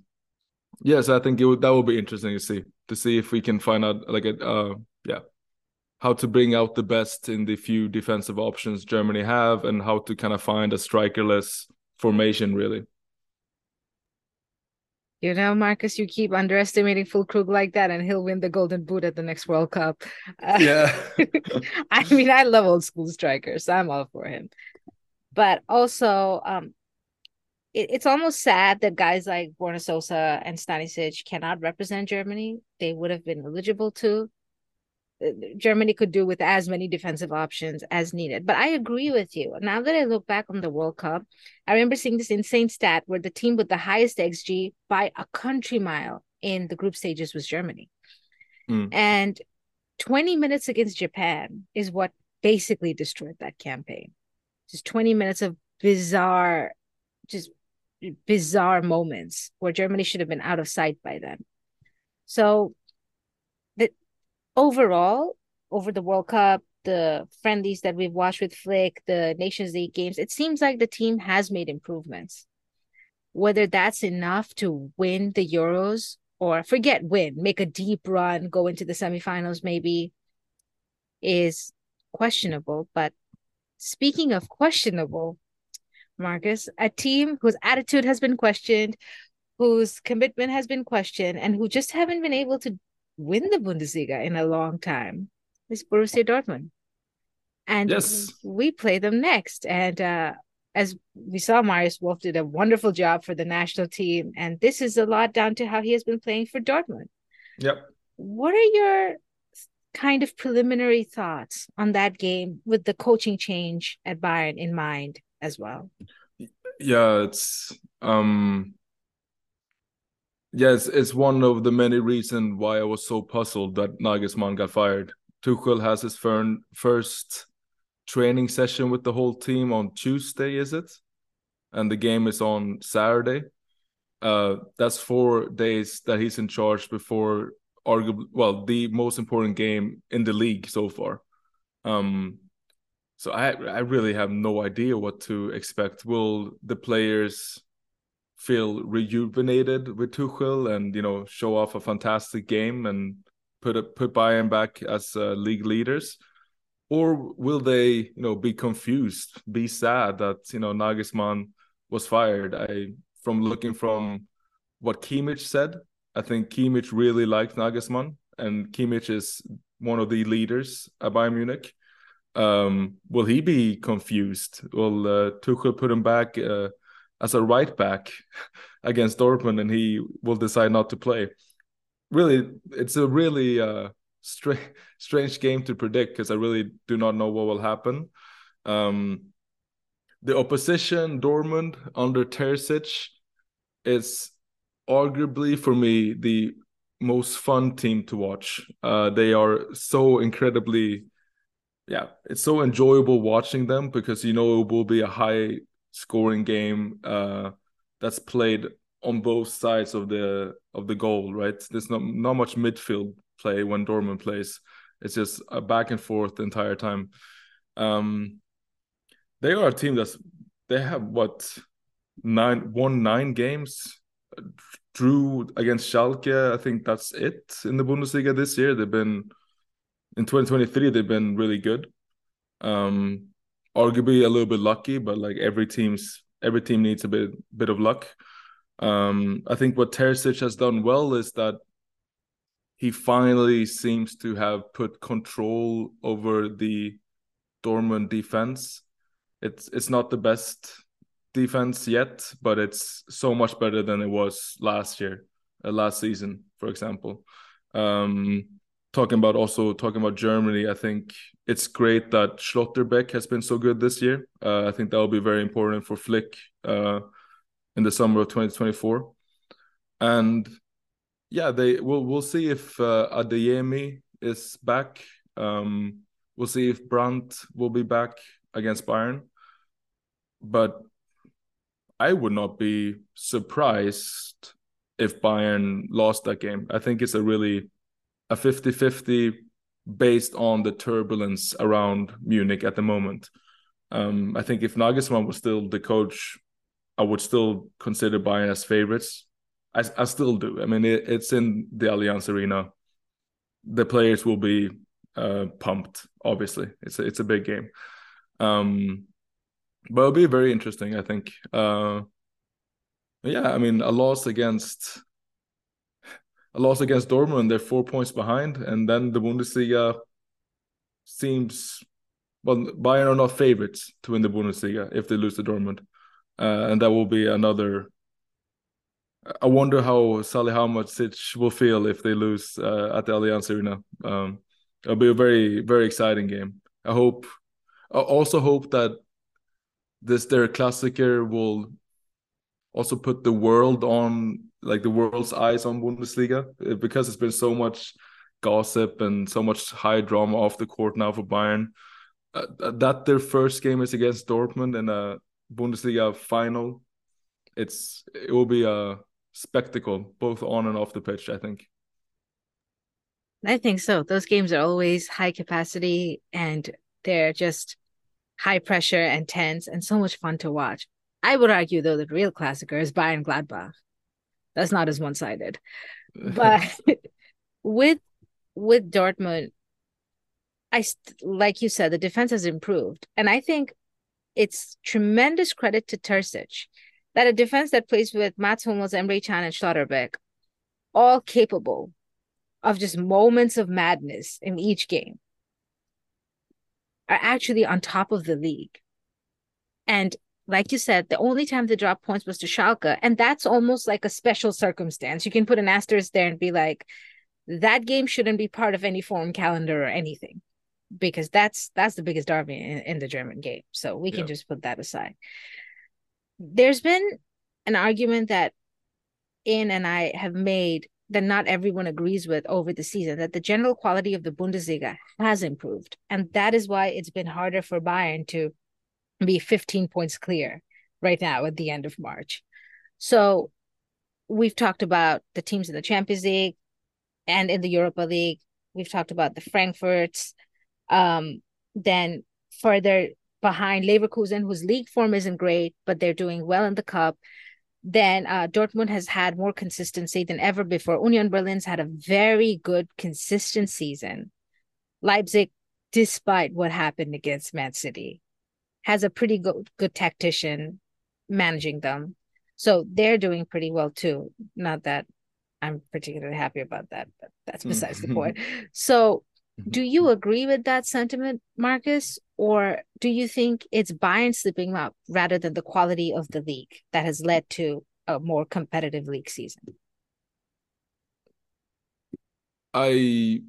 yes, I think would, that will be interesting to see to see if we can find out like a uh, yeah how to bring out the best in the few defensive options Germany have and how to kind of find a strikerless formation really. You know, Marcus, you keep underestimating Füllkrug like that, and he'll win the Golden Boot at the next World Cup. Uh, yeah. [laughs] I mean, I love old school strikers. So I'm all for him. But also, um, it, it's almost sad that guys like Borna Sosa and Stanisic cannot represent Germany. They would have been eligible to. Germany could do with as many defensive options as needed. But I agree with you. Now that I look back on the World Cup, I remember seeing this insane stat where the team with the highest XG by a country mile in the group stages was Germany. Mm. And 20 minutes against Japan is what basically destroyed that campaign. Just 20 minutes of bizarre, just bizarre moments where Germany should have been out of sight by then. So overall, over the World Cup, the friendlies that we've watched with Flick, the Nations League games, it seems like the team has made improvements. Whether that's enough to win the Euros or forget win, make a deep run, go into the semifinals, maybe is questionable. But speaking of questionable, Marcus, a team whose attitude has been questioned, whose commitment has been questioned, and who just haven't been able to win the Bundesliga in a long time is Borussia Dortmund. And yes. we play them next. And uh, as we saw, Marius Wolf did a wonderful job for the national team. And this is a lot down to how he has been playing for Dortmund. Yep. What are your kind of preliminary thoughts on that game with the coaching change at Bayern in mind as well? Yeah, it's um Yes, it's one of the many reasons why I was so puzzled that Nagelsmann got fired. Tuchel has his first training session with the whole team on Tuesday, is it? And the game is on Saturday. Uh, that's four days that he's in charge before arguably well the most important game in the league so far. Um, so I I really have no idea what to expect. Will the players feel rejuvenated with Tuchel and you know show off a fantastic game and put a, put Bayern back as uh, league leaders, or will they you know be confused, be sad that you know Nagelsmann was fired? I from looking from what Kimmich said, I think Kimmich really liked Nagelsmann, and Kimmich is one of the leaders at Bayern Munich. Um, will he be confused? Will uh, Tuchel put him back? Uh, as a right back against Dortmund and he will decide not to play. Really, it's a really uh, strange [laughs] strange game to predict because I really do not know what will happen. Um, the opposition, Dortmund under Terzic, is arguably for me the most fun team to watch. Uh, they are so incredibly, yeah, it's so enjoyable watching them because you know it will be a high scoring game uh, that's played on both sides of the of the goal, right? There's not not much midfield play when Dortmund plays. It's just a back and forth the entire time. Um, they are a team that's they have what nine won nine games, drew against Schalke. I think that's it in the Bundesliga this year. They've been in 2023. They've been really good. Um, arguably a little bit lucky, but like every team's every team needs a bit bit of luck. Um, I think what Terzic has done well is that he finally seems to have put control over the Dortmund defense. It's it's not the best defense yet, but it's so much better than it was last year, uh, last season, for example. Um, talking about also talking about Germany, I think it's great that Schlotterbeck has been so good this year. Uh, I think that will be very important for Flick uh, in the summer of 2024. And yeah, they we'll We'll see if uh, Adeyemi is back. Um, we'll see if Brandt will be back against Bayern. But I would not be surprised if Bayern lost that game. I think it's a really a 50-50 based on the turbulence around Munich at the moment. Um, I think if Nagelsmann was still the coach, I would still consider Bayern as favorites. I, I still do. I mean, it, it's in the Allianz Arena. The players will be uh, pumped. Obviously, it's a, it's a big game. Um, but it'll be very interesting. I think. Uh, yeah, I mean, a loss against a loss against Dortmund, they're four points behind, and then the Bundesliga seems well. Bayern are not favorites to win the Bundesliga if they lose to Dortmund, uh, and that will be another. I wonder how Salihamidzic will feel if they lose uh, at the Allianz Arena. Um, it'll be a very very exciting game. I hope. I also hope that this their Klassiker will also put the world on like the world's eyes on Bundesliga uh, because it's been so much gossip and so much high drama off the court now for Bayern. Uh, uh, that their first game is against Dortmund in a Bundesliga final. It's it will be a spectacle both on and off the pitch. I think. I think so. Those games are always high capacity and they're just high pressure and tense and so much fun to watch. I would argue though the real Klassiker is Bayern Gladbach. That's not as one sided. But [laughs] with with Dortmund, I like you said, the defense has improved, and I think it's tremendous credit to Terzic that a defense that plays with Mats Hummels, Emre Can, and Schlotterbeck, all capable of just moments of madness in each game, are actually on top of the league. And like you said, the only time they dropped points was to Schalke, and that's almost like a special circumstance. You can put an asterisk there and be like, that game shouldn't be part of any form calendar or anything, because that's that's the biggest derby in, in the German game. So we can yeah. just put that aside. There's been an argument that in and I have made that not everyone agrees with over the season that the general quality of the Bundesliga has improved, and that is why it's been harder for Bayern to be 15 points clear right now at the end of March. So we've talked about the teams in the Champions League and in the Europa League. We've talked about the Frankfurts. Um, then further behind Leverkusen, whose league form isn't great, but they're doing well in the cup. Then uh, Dortmund has had more consistency than ever before. Union Berlin's had a very good, consistent season. Leipzig, despite what happened against Man City, has a pretty good good tactician managing them. So they're doing pretty well too. Not that I'm particularly happy about that, but that's besides the point. Mm-hmm. [laughs] So mm-hmm. do you agree with that sentiment, Marcus? Or do you think it's Bayern slipping up rather than the quality of the league that has led to a more competitive league season? I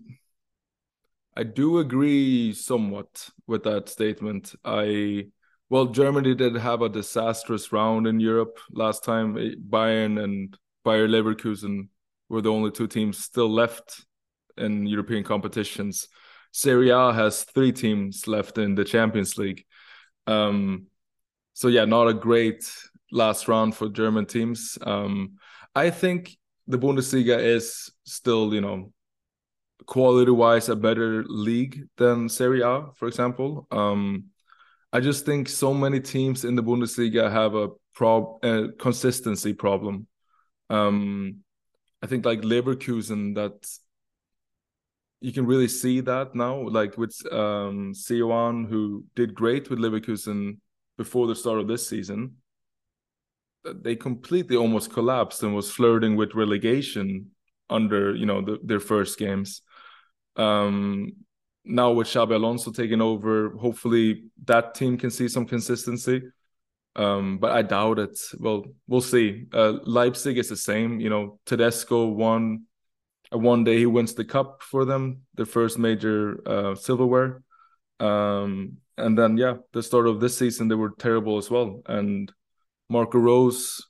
I do agree somewhat with that statement. I well, Germany did have a disastrous round in Europe last time. Bayern and Bayer Leverkusen were the only two teams still left in European competitions. Serie A has three teams left in the Champions League. Um, so yeah, not a great last round for German teams. Um, I think the Bundesliga is still, you know, quality wise a better league than Serie A, for example. Um, I just think so many teams in the Bundesliga have a prob a consistency problem. Um, I think like Leverkusen that you can really see that now, like with um who did great with Leverkusen before the start of this season. They completely almost collapsed and was flirting with relegation under you know the, their first games. Um, now with Xabi Alonso taking over, hopefully that team can see some consistency. Um, but I doubt it. Well, we'll see. Uh, Leipzig is the same. You know, Tedesco won. Uh, one day he wins the cup for them, their first major uh, silverware. Um, and then yeah, the start of this season they were terrible as well. And Marco Rose,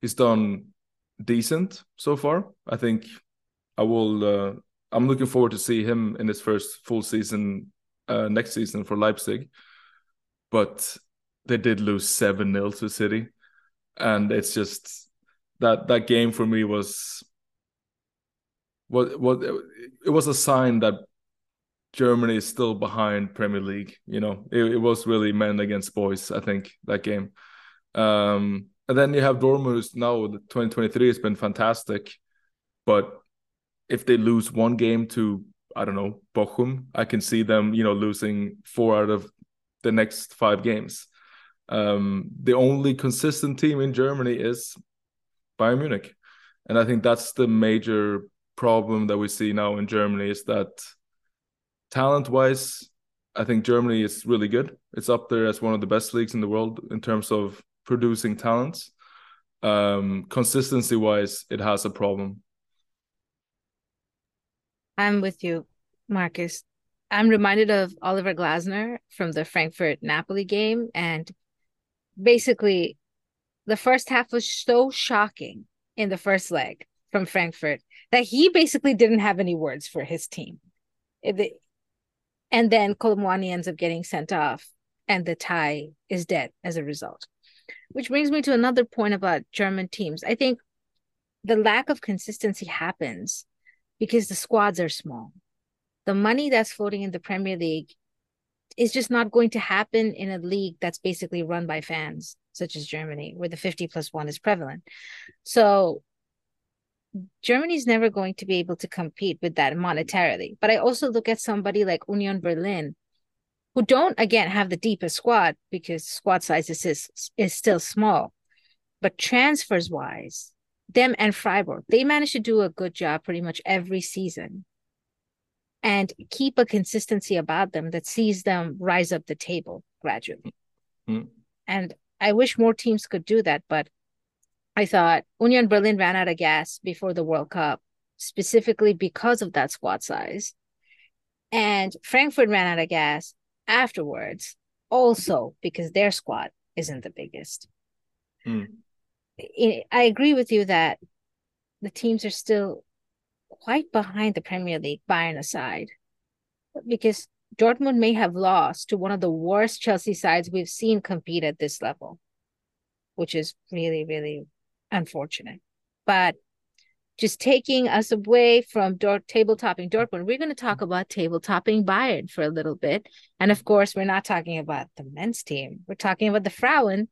he's done decent so far. I think I will uh, I'm looking forward to see him in his first full season uh, next season for Leipzig. But they did lose seven 0 to City, and it's just that that game for me was what what it was a sign that Germany is still behind Premier League. You know, it, it was really men against boys. I think that game. Um, and then you have Dortmund now. 2023 has been fantastic, but if they lose one game to I don't know Bochum, I can see them you know losing four out of the next five games. Um, the only consistent team in Germany is Bayern Munich, and I think that's the major problem that we see now in Germany is that talent wise, I think Germany is really good. It's up there as one of the best leagues in the world in terms of producing talents. Um, consistency wise, it has a problem. I'm with you, Marcus. I'm reminded of Oliver Glasner from the Frankfurt Napoli game. And basically, the first half was so shocking in the first leg from Frankfurt that he basically didn't have any words for his team. And then Kolo Muani ends up getting sent off, and the tie is dead as a result. Which brings me to another point about German teams. I think the lack of consistency happens because the squads are small. The money that's floating in the Premier League is just not going to happen in a league that's basically run by fans, such as Germany, where the 50 plus one is prevalent. So Germany's never going to be able to compete with that monetarily. But I also look at somebody like Union Berlin, who don't again have the deepest squad because squad size is, is still small. But transfers wise, them and Freiburg, they managed to do a good job pretty much every season and keep a consistency about them that sees them rise up the table gradually. Mm-hmm. And I wish more teams could do that, but I thought Union Berlin ran out of gas before the World Cup, specifically because of that squad size. And Frankfurt ran out of gas afterwards, also because their squad isn't the biggest. Mm. I agree with you that the teams are still quite behind the Premier League, Bayern aside, because Dortmund may have lost to one of the worst Chelsea sides we've seen compete at this level, which is really, really unfortunate. But just taking us away from Dort- table topping Dortmund, we're going to talk about table topping Bayern for a little bit. And of course, we're not talking about the men's team. We're talking about the Frauen,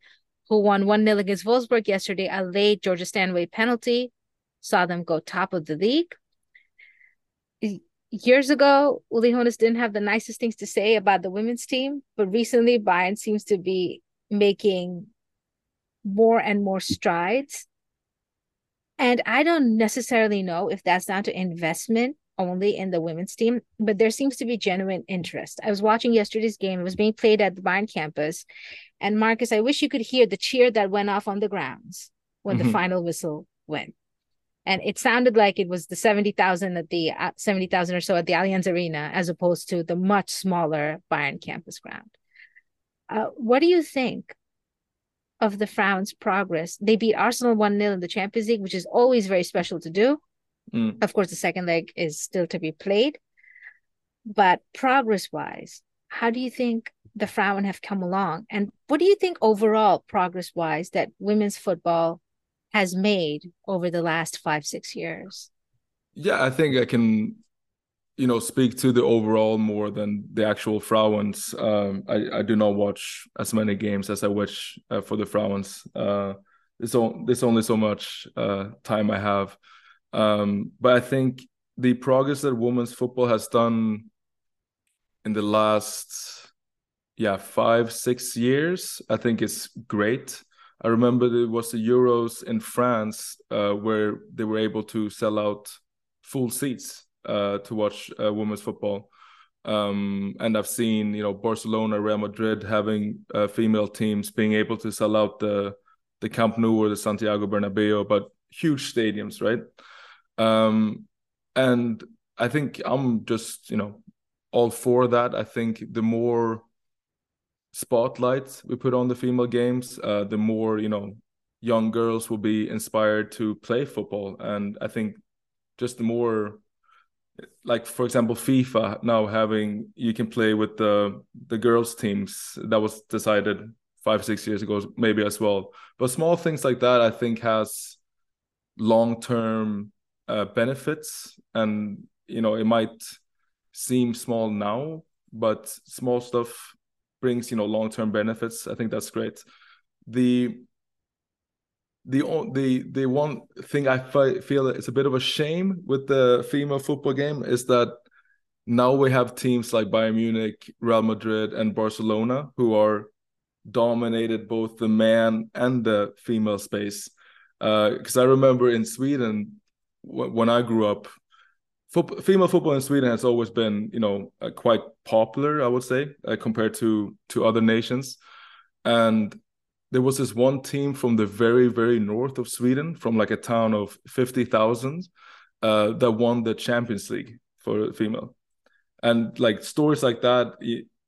who won 1 0 against Wolfsburg yesterday. A late Georgia Stanway penalty saw them go top of the league. Years ago, Uli Hoeneß didn't have the nicest things to say about the women's team, but recently Bayern seems to be making more and more strides. And I don't necessarily know if that's down to investment only in the women's team, but there seems to be genuine interest. I was watching yesterday's game. It was being played at the Bayern campus. And Marcus, I wish you could hear the cheer that went off on the grounds when mm-hmm. the final whistle went. And it sounded like it was the 70,000 at the uh, 70,000 or so at the Allianz Arena, as opposed to the much smaller Bayern campus ground. Uh, what do you think of the Frauens' progress? They beat Arsenal 1 0 in the Champions League, which is always very special to do. Mm. Of course, the second leg is still to be played. But progress wise, how do you think the Frauen have come along? And what do you think overall, progress wise, that women's football has made over the last five, six years? Yeah, I think I can you know speak to the overall more than the actual Frauens. Um, I I do not watch as many games as I wish uh, for the Frauens. Uh, there's, there's only so much uh, time I have, um, but I think the progress that women's football has done in the last yeah five six years, I think it's great. I remember there was the Euros in France uh, where they were able to sell out full seats uh, to watch uh, women's football. Um, and I've seen, you know, Barcelona, Real Madrid having uh, female teams being able to sell out the the Camp Nou or the Santiago Bernabeu, but huge stadiums, right? Um, and I think I'm just, you know, all for that. I think the more spotlight we put on the female games, uh, the more, you know, young girls will be inspired to play football. And I think just the more like for example FIFA now having you can play with the the girls teams that was decided five six years ago maybe as well but small things like that I think has long term uh, benefits and you know it might seem small now but small stuff brings you know long term benefits I think that's great the the the the one thing I feel it's a bit of a shame with the female football game is that now we have teams like Bayern Munich, Real Madrid, and Barcelona who are dominated both the man and the female space. Because uh, I remember in Sweden when I grew up, female football in Sweden has always been, you know, uh, quite popular. I would say uh, compared to to other nations, and there was this one team from the very very north of Sweden, from like a town of fifty thousand, uh, that won the Champions League for female, and like stories like that.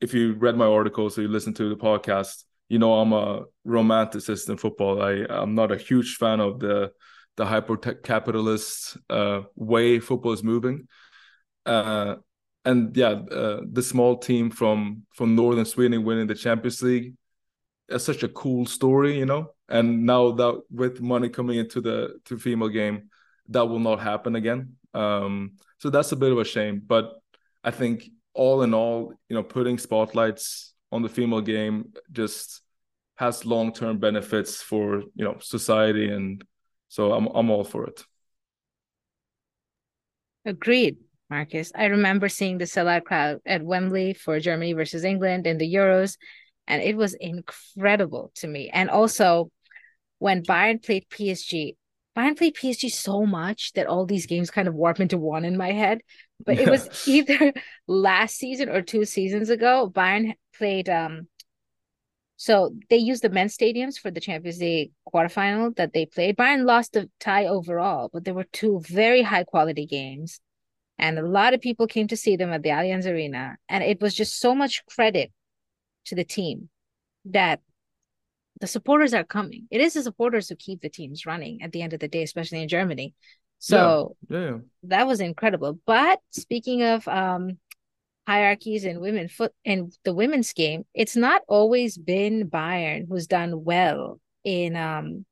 If you read my articles or you listen to the podcast, you know I'm a romanticist in football. I I'm not a huge fan of the the hyper capitalist uh, way football is moving. Uh, and yeah, uh, the small team from from northern Sweden winning the Champions League it's such a cool story, you know. And now that with money coming into the to female game, that will not happen again. Um, so that's a bit of a shame. But I think all in all, you know, putting spotlights on the female game just has long term benefits for you know society, and so I'm I'm all for it. Agreed. Marcus. I remember seeing the sellout crowd at Wembley for Germany versus England in the Euros, and it was incredible to me. And also, when Bayern played PSG, Bayern played PSG so much that all these games kind of warp into one in my head. But it was [laughs] either last season or two seasons ago. Bayern played um so they used the men's stadiums for the Champions League quarterfinal that they played. Bayern lost the tie overall, but there were two very high quality games. And a lot of people came to see them at the Allianz Arena. And it was just so much credit to the team that the supporters are coming. It is the supporters who keep the teams running at the end of the day, especially in Germany. So yeah, yeah. that was incredible. But speaking of um, hierarchies in women foot in the women's game, it's not always been Bayern who's done well in um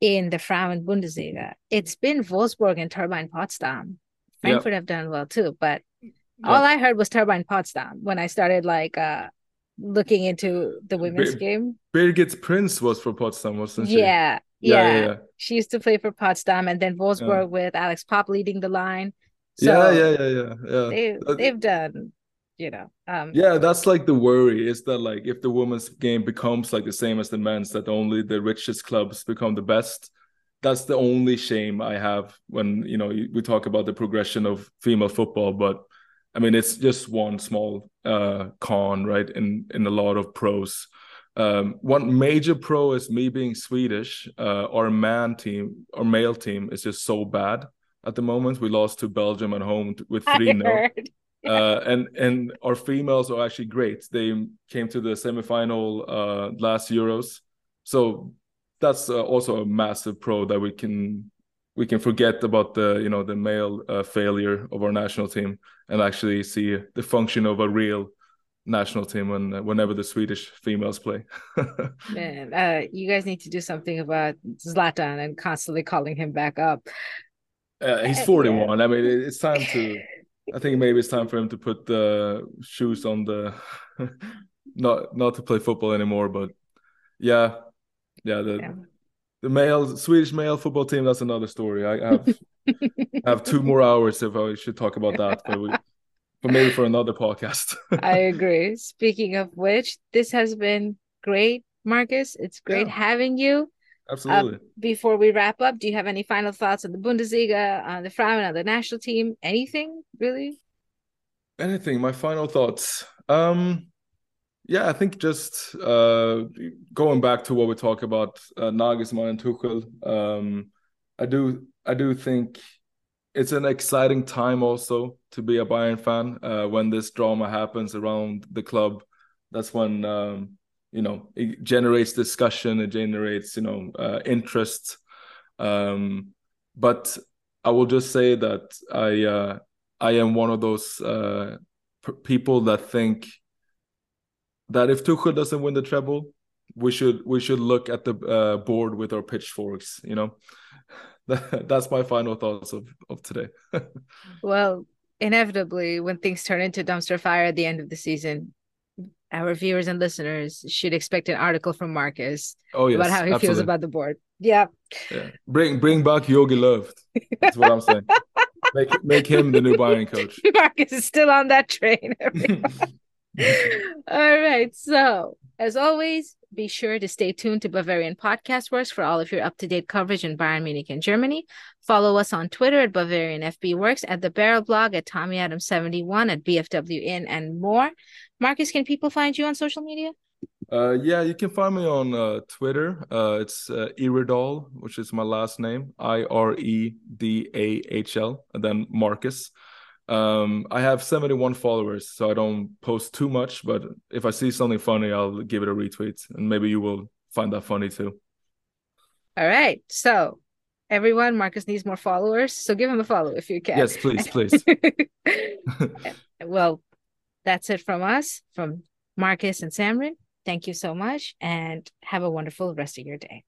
in the Frauen Bundesliga. It's been Wolfsburg and Turbine Potsdam. Frankfurt yeah. have done well too, but all I heard was Turbine Potsdam when I started like uh looking into the women's Bir- game. Birgit Prinz was for Potsdam, wasn't she? Yeah, yeah, yeah. yeah. She used to play for Potsdam and then Wolfsburg yeah. with Alex Popp leading the line. So yeah, yeah, yeah, yeah, yeah. They, they've done, you know. Um, yeah, that's like the worry is that like if the women's game becomes like the same as the men's, that only the richest clubs become the best. That's the only shame I have when you know we talk about the progression of female football, but I mean, it's just one small uh, con, right? In in a lot of pros. Um, one major pro is me being Swedish. Uh, our man team, our male team, is just so bad at the moment. We lost to Belgium at home with [laughs] three 0 uh, and and our females are actually great. They came to the semifinal uh, last Euros, so that's uh, also a massive pro that we can we can forget about the you know the male uh, failure of our national team and actually see the function of a real national team when whenever the Swedish females play. [laughs] Man, uh, you guys need to do something about Zlatan and constantly calling him back up. Uh, he's 41. I mean, it's time to I think maybe it's time for him to put the shoes on the [laughs] not not to play football anymore. But yeah, yeah, the yeah. the male Swedish male football team. That's another story. I have I have two more hours if I should talk about that, but we, but maybe for another podcast. [laughs] I agree. Speaking of which, this has been great, Marcus. It's great yeah. having you. Absolutely. Uh, before we wrap up, do you have any final thoughts on the Bundesliga, on the Frauen, on the national team? Anything really? Anything. My final thoughts. Um, yeah, I think just uh, going back to what we talk about uh, Nagelsmann and Tuchel. Um, I do, I do think it's an exciting time also to be a Bayern fan uh, when this drama happens around the club. That's when um, you know it generates discussion it generates you know uh, interest. Um, but i will just say that i uh, i am one of those uh, people that think that if Tuchel doesn't win the treble we should we should look at the uh, board with our pitchforks you know? [laughs] That's my final thoughts of of today. [laughs] Well inevitably when things turn into dumpster fire at the end of the season our viewers and listeners should expect an article from Marcus oh, yes, about how he absolutely. feels about the board. Yeah. yeah. Bring bring back Jogi Löw. That's what I'm saying. [laughs] make make him the new Bayern coach. [laughs] Marcus is still on that train. [laughs] All right. So as always, be sure to stay tuned to Bavarian Podcast Works for all of your up-to-date coverage in Bayern Munich and Germany. Follow us on Twitter at Bavarian FB Works, at the Barrel Blog, at Tommy Adams 71, at BFW In, and more. Marcus, can people find you on social media? Uh, yeah, you can find me on uh, Twitter. Uh, it's uh, Iredahl, which is my last name, I R E D A H L, and then Marcus. Um, I have 71 followers, so I don't post too much, but if I see something funny, I'll give it a retweet, and maybe you will find that funny too. All right. So, everyone, Marcus needs more followers, so give him a follow if you can. Yes, please, please. [laughs] [laughs] well, that's it from us, from Marcus and Samrin. Thank you so much, and have a wonderful rest of your day.